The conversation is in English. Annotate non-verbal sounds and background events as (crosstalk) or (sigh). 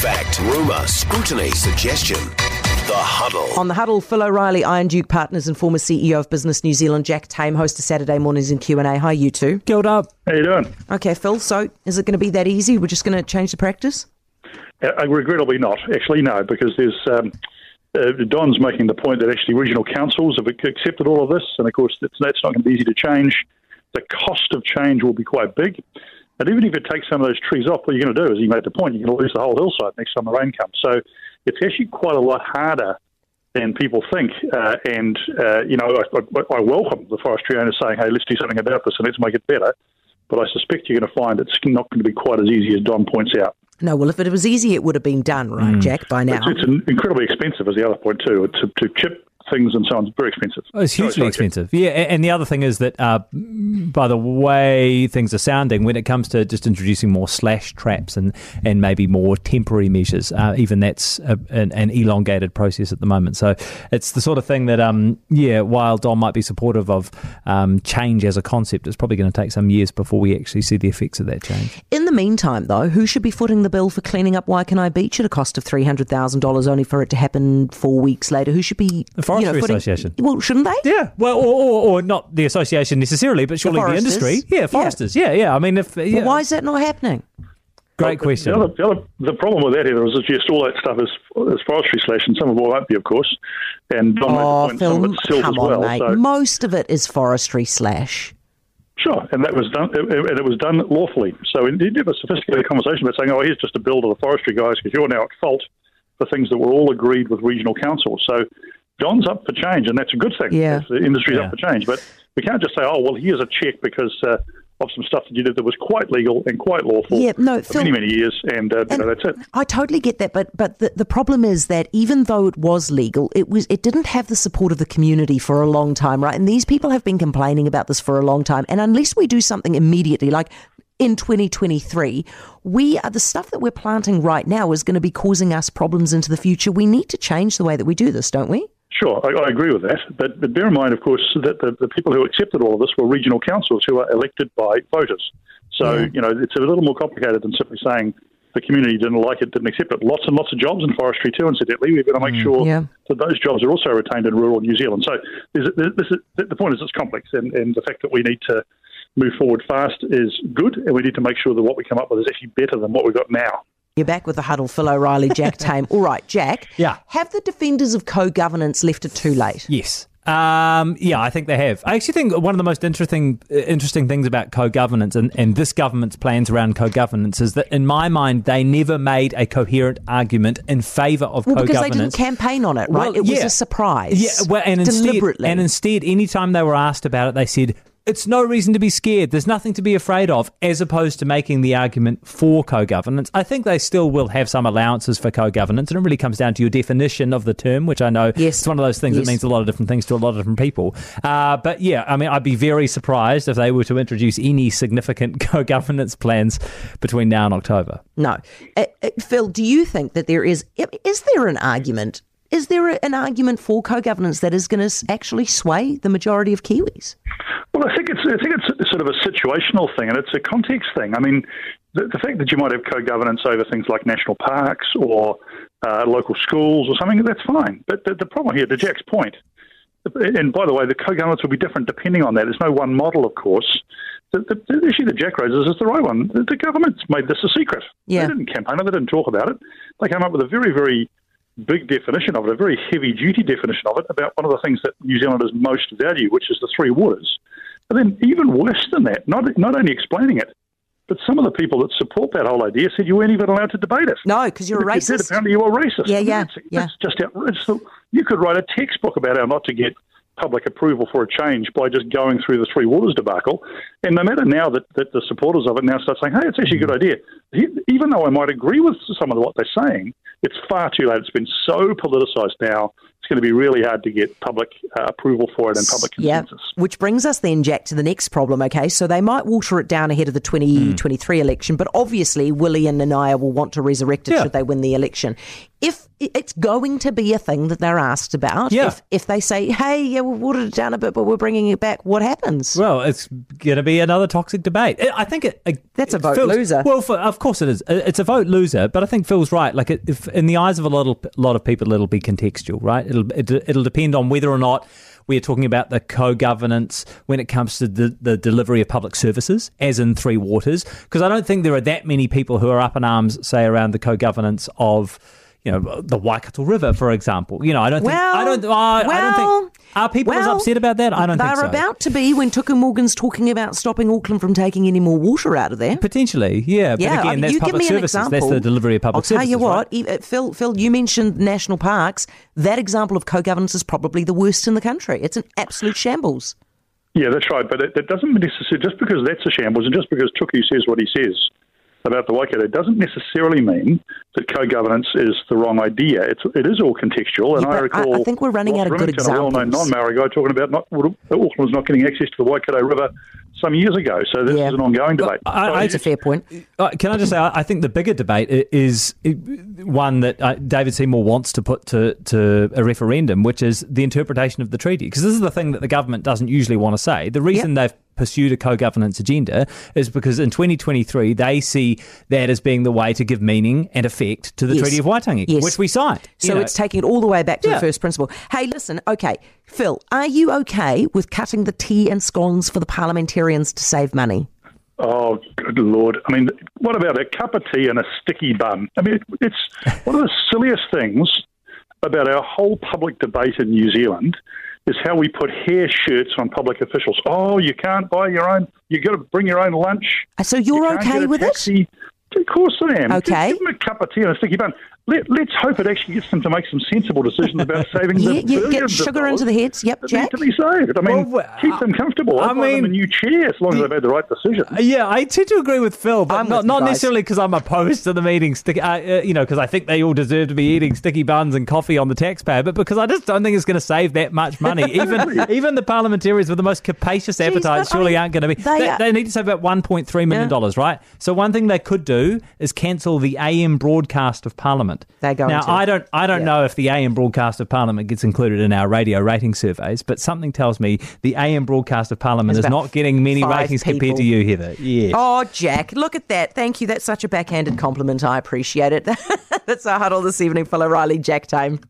Fact, rumour, scrutiny, suggestion. The Huddle. On the huddle, Phil O'Reilly, Iron Duke Partners and former CEO of Business New Zealand, Jack Tame, host of Saturday mornings in Q and A. Hi, you two. Guild up. How you doing? Okay, Phil. So, is it going to be that easy? We're just going to change the practice? Uh, regrettably not. Actually, no, because there's um, uh, Don's making the point that actually regional councils have accepted all of this, and of course that's, that's not going to be easy to change. The cost of change will be quite big. And even if it takes some of those trees off, what you're going to do is, you made the point, you're going to lose the whole hillside next time the rain comes. So it's actually quite a lot harder than people think. Uh, and, uh, you know, I, I, I, welcome the forestry owners saying, hey, let's do something about this and let's make it better. But I suspect you're going to find it's not going to be quite as easy as Don points out. No, well, if it was easy, it would have been done, right, mm. Jack, by now. It's, it's incredibly expensive, as the other point, too. To, to chip things and so on. It's very expensive. Oh, it's hugely expensive. Yeah, and the other thing is that uh, by the way things are sounding, when it comes to just introducing more slash traps and, and maybe more temporary measures, uh, even that's a, an, an, elongated process at the moment. So it's the sort of thing that, um, yeah, while Don might be supportive of um, change as a concept, it's probably going to take some years before we actually see the effects of that change. In the meantime, though, who should be footing the bill for cleaning up Waikanae Beach at a cost of $300,000 only for it to happen four weeks later? Who should be the Forestry you know, Association. Well, shouldn't they? Yeah. Well, or, or, or, not the association necessarily, but surely the, the industry. Yeah, foresters. Yeah, yeah. yeah. I mean, if yeah. why is that not happening? Great question. The, other, the, other, the, problem with that, Heather, is that yes, all that stuff is, is forestry slash, and some of it won't be, of course. And Don oh, point, Phil, some of come as well. On, mate. So. Most of it is forestry slash. Sure, and that was done, and it was done lawfully. So he did have a sophisticated conversation about saying, "Oh, here's just a bill to the forestry guys because you're now at fault for things that were all agreed with regional councils." So Don's up for change, and that's a good thing. Yeah. The industry's yeah. up for change. But we can't just say, oh, well, here's a check because uh, of some stuff that you did that was quite legal and quite lawful yeah, no, for Phil, many, many years, and, uh, and, you know, that's it. I totally get that, but but the, the problem is that even though it was legal, it was it didn't have the support of the community for a long time, right? And these people have been complaining about this for a long time, and unless we do something immediately, like in 2023, we are the stuff that we're planting right now is going to be causing us problems into the future. We need to change the way that we do this, don't we? Sure, I, I, agree with that. But, but bear in mind, of course, that the, the, people who accepted all of this were regional councils who are elected by voters. So, yeah. you know, it's a little more complicated than simply saying the community didn't like it, didn't accept it. Lots and lots of jobs in forestry, too, incidentally. We've got to make mm, sure yeah. that those jobs are also retained in rural New Zealand. So there's, there's, the point is it's complex, and, and the fact that we need to move forward fast is good, and we need to make sure that what we come up with is actually better than what we've got now. You're back with the huddle, Phil O'Reilly, Jack (laughs) Tame. All right, Jack. Yeah. Have the defenders of co-governance left it too late? Yes. Um, yeah, I think they have. I actually think one of the most interesting uh, interesting things about co-governance and, and this government's plans around co-governance is that, in my mind, they never made a coherent argument in favour of well, co-governance. Because they didn't campaign on it, right? Well, it was a surprise. Yeah, well, and deliberately. Instead, and instead, anytime they were asked about it, they said, it's no reason to be scared. There's nothing to be afraid of, as opposed to making the argument for co governance. I think they still will have some allowances for co governance, and it really comes down to your definition of the term, which I know yes. it's one of those things yes. that means a lot of different things to a lot of different people. Uh, but yeah, I mean, I'd be very surprised if they were to introduce any significant (laughs) co governance plans between now and October. No. Uh, uh, Phil, do you think that there is, is there an argument is there an argument for co-governance that is going to actually sway the majority of Kiwis? Well, I think it's I think it's sort of a situational thing, and it's a context thing. I mean, the, the fact that you might have co-governance over things like national parks or uh, local schools or something, that's fine. But the, the problem here, to Jack's point, and by the way, the co-governance will be different depending on that. There's no one model, of course. The, the, the, issue that Jack raises is the right one. The, the government's made this a secret. Yeah. They didn't campaign on it, they didn't talk about it. They came up with a very, very big definition of it, a very heavy duty definition of it, about one of the things that New Zealanders most value, which is the three waters. And then, even worse than that, not, not only explaining it, but some of the people that support that whole idea said you weren't even allowed to debate it. No, because you're a racist. You did, apparently, you were racist. Yeah, yeah, it's, yeah. It's just outrageous. You could write a textbook about how not to get public approval for a change by just going through the Three Waters debacle. And no matter now that, that the supporters of it now start saying, hey, it's actually a good idea, even though I might agree with some of what they're saying, it's far too late. It's been so politicised now. It's going to be really hard to get public uh, approval for it and public consensus. Yeah. Which brings us then, Jack, to the next problem. Okay, so they might water it down ahead of the 2023 election, but obviously Willie and Nanaia will want to resurrect it Yeah. should they win the election. If it's going to be a thing that they're asked about, Yeah. if, if they say, hey, yeah, we watered it down a bit, but we're bringing it back, what happens? Well, it's going to be another toxic debate. I- I think it. it That's a vote feels- loser. Well, for, of course it is. It's a vote loser, but I think Phil's right. Like, it, if in the eyes of a lot of lot of people, it'll be contextual, right? It'll it, it'll depend on whether or not we are talking about the co-governance when it comes to the, the delivery of public services, as in Three Waters, because I don't think there are that many people who are up in arms, say, around the co-governance of. You know the Waikato River, for example. You know, I don't think I don't. Uh, I don't well, think are people as well, upset about that. I don't think They're so. about to be when Tuku Morgan's talking about stopping Auckland from taking any more water out of there. Potentially, yeah. But Yeah, again, I mean, that's you give public me an services. That's the delivery of public I'll tell services. you what, right? uh, Phil. Phil, you mentioned national parks. That example of co-governance is probably the worst in the country. It's an absolute shambles. Yeah, that's right. But it, that doesn't necessarily, just because that's a shambles and just because Tuku says what he says about the Waikato, it doesn't necessarily mean that co-governance is the wrong idea. It's, it is all contextual. And Yeah, I but I- I think we're running Ross out of good Remington, a well-known non-Maori guy, talking about not, Auckland was not getting access to the Waikato River some years ago. So this Yeah. is an ongoing debate. I- So I- It's a fair point. Uh, can I just say, I I think the bigger debate is one that uh, David Seymour wants to put to, to a referendum, which is the interpretation of the treaty. Because this is the thing that the government doesn't usually want to say. The reason they've pursued a co-governance agenda is because in 2023 they see that as being the way to give meaning and effect to the Yes. Treaty of Waitangi, Yes. which we signed. So know, it's taking it all the way back to Yeah. the first principle. Hey, listen, okay, Phil, are you okay with cutting the tea and scones for the parliamentarians to save money? Oh, good lord! I mean, what about a cup of tea and a sticky bun? I mean, it's one of the silliest things about our whole public debate in New Zealand is how we put hair shirts on public officials. Oh, you can't buy your own. You've got to bring your own lunch. So You you're can't okay with it? Taxi. Of course I am. Okay. Give them a cup of tea and a sticky bun. Let, let's hope it actually gets them to make some sensible decisions about (laughs) saving Yeah, the yeah, get sugar into dollars the heads. Yep, Jack. to be saved. I mean, Well, keep them comfortable. I I'd buy them a mean- new chair as long as they've made the right decision. Uh, Yeah, I tend to agree with Phil, but I'm not, not guys. necessarily because I'm opposed to them eating sticky, uh, uh, you know, because I think they all deserve to be eating sticky buns and coffee on the taxpayer, but because I just don't think it's going to save that much money. (laughs) Even even the parliamentarians with the most capacious appetites but I surely mean, aren't going to be. they They, are- they need to save about 1.3 million dollars, right? So one thing they could do is cancel the AM broadcast of Parliament. They're going now. I don't I don't Yeah. know if the AM broadcast of Parliament gets included in our radio rating surveys, but something tells me the AM broadcast of Parliament is not getting many ratings compared to you, Heather. Yeah. Oh, Jack, look at that. Thank you. That's such a backhanded compliment. I appreciate it. (laughs) That's our huddle this evening. Phil O'Reilly, Jack Tame.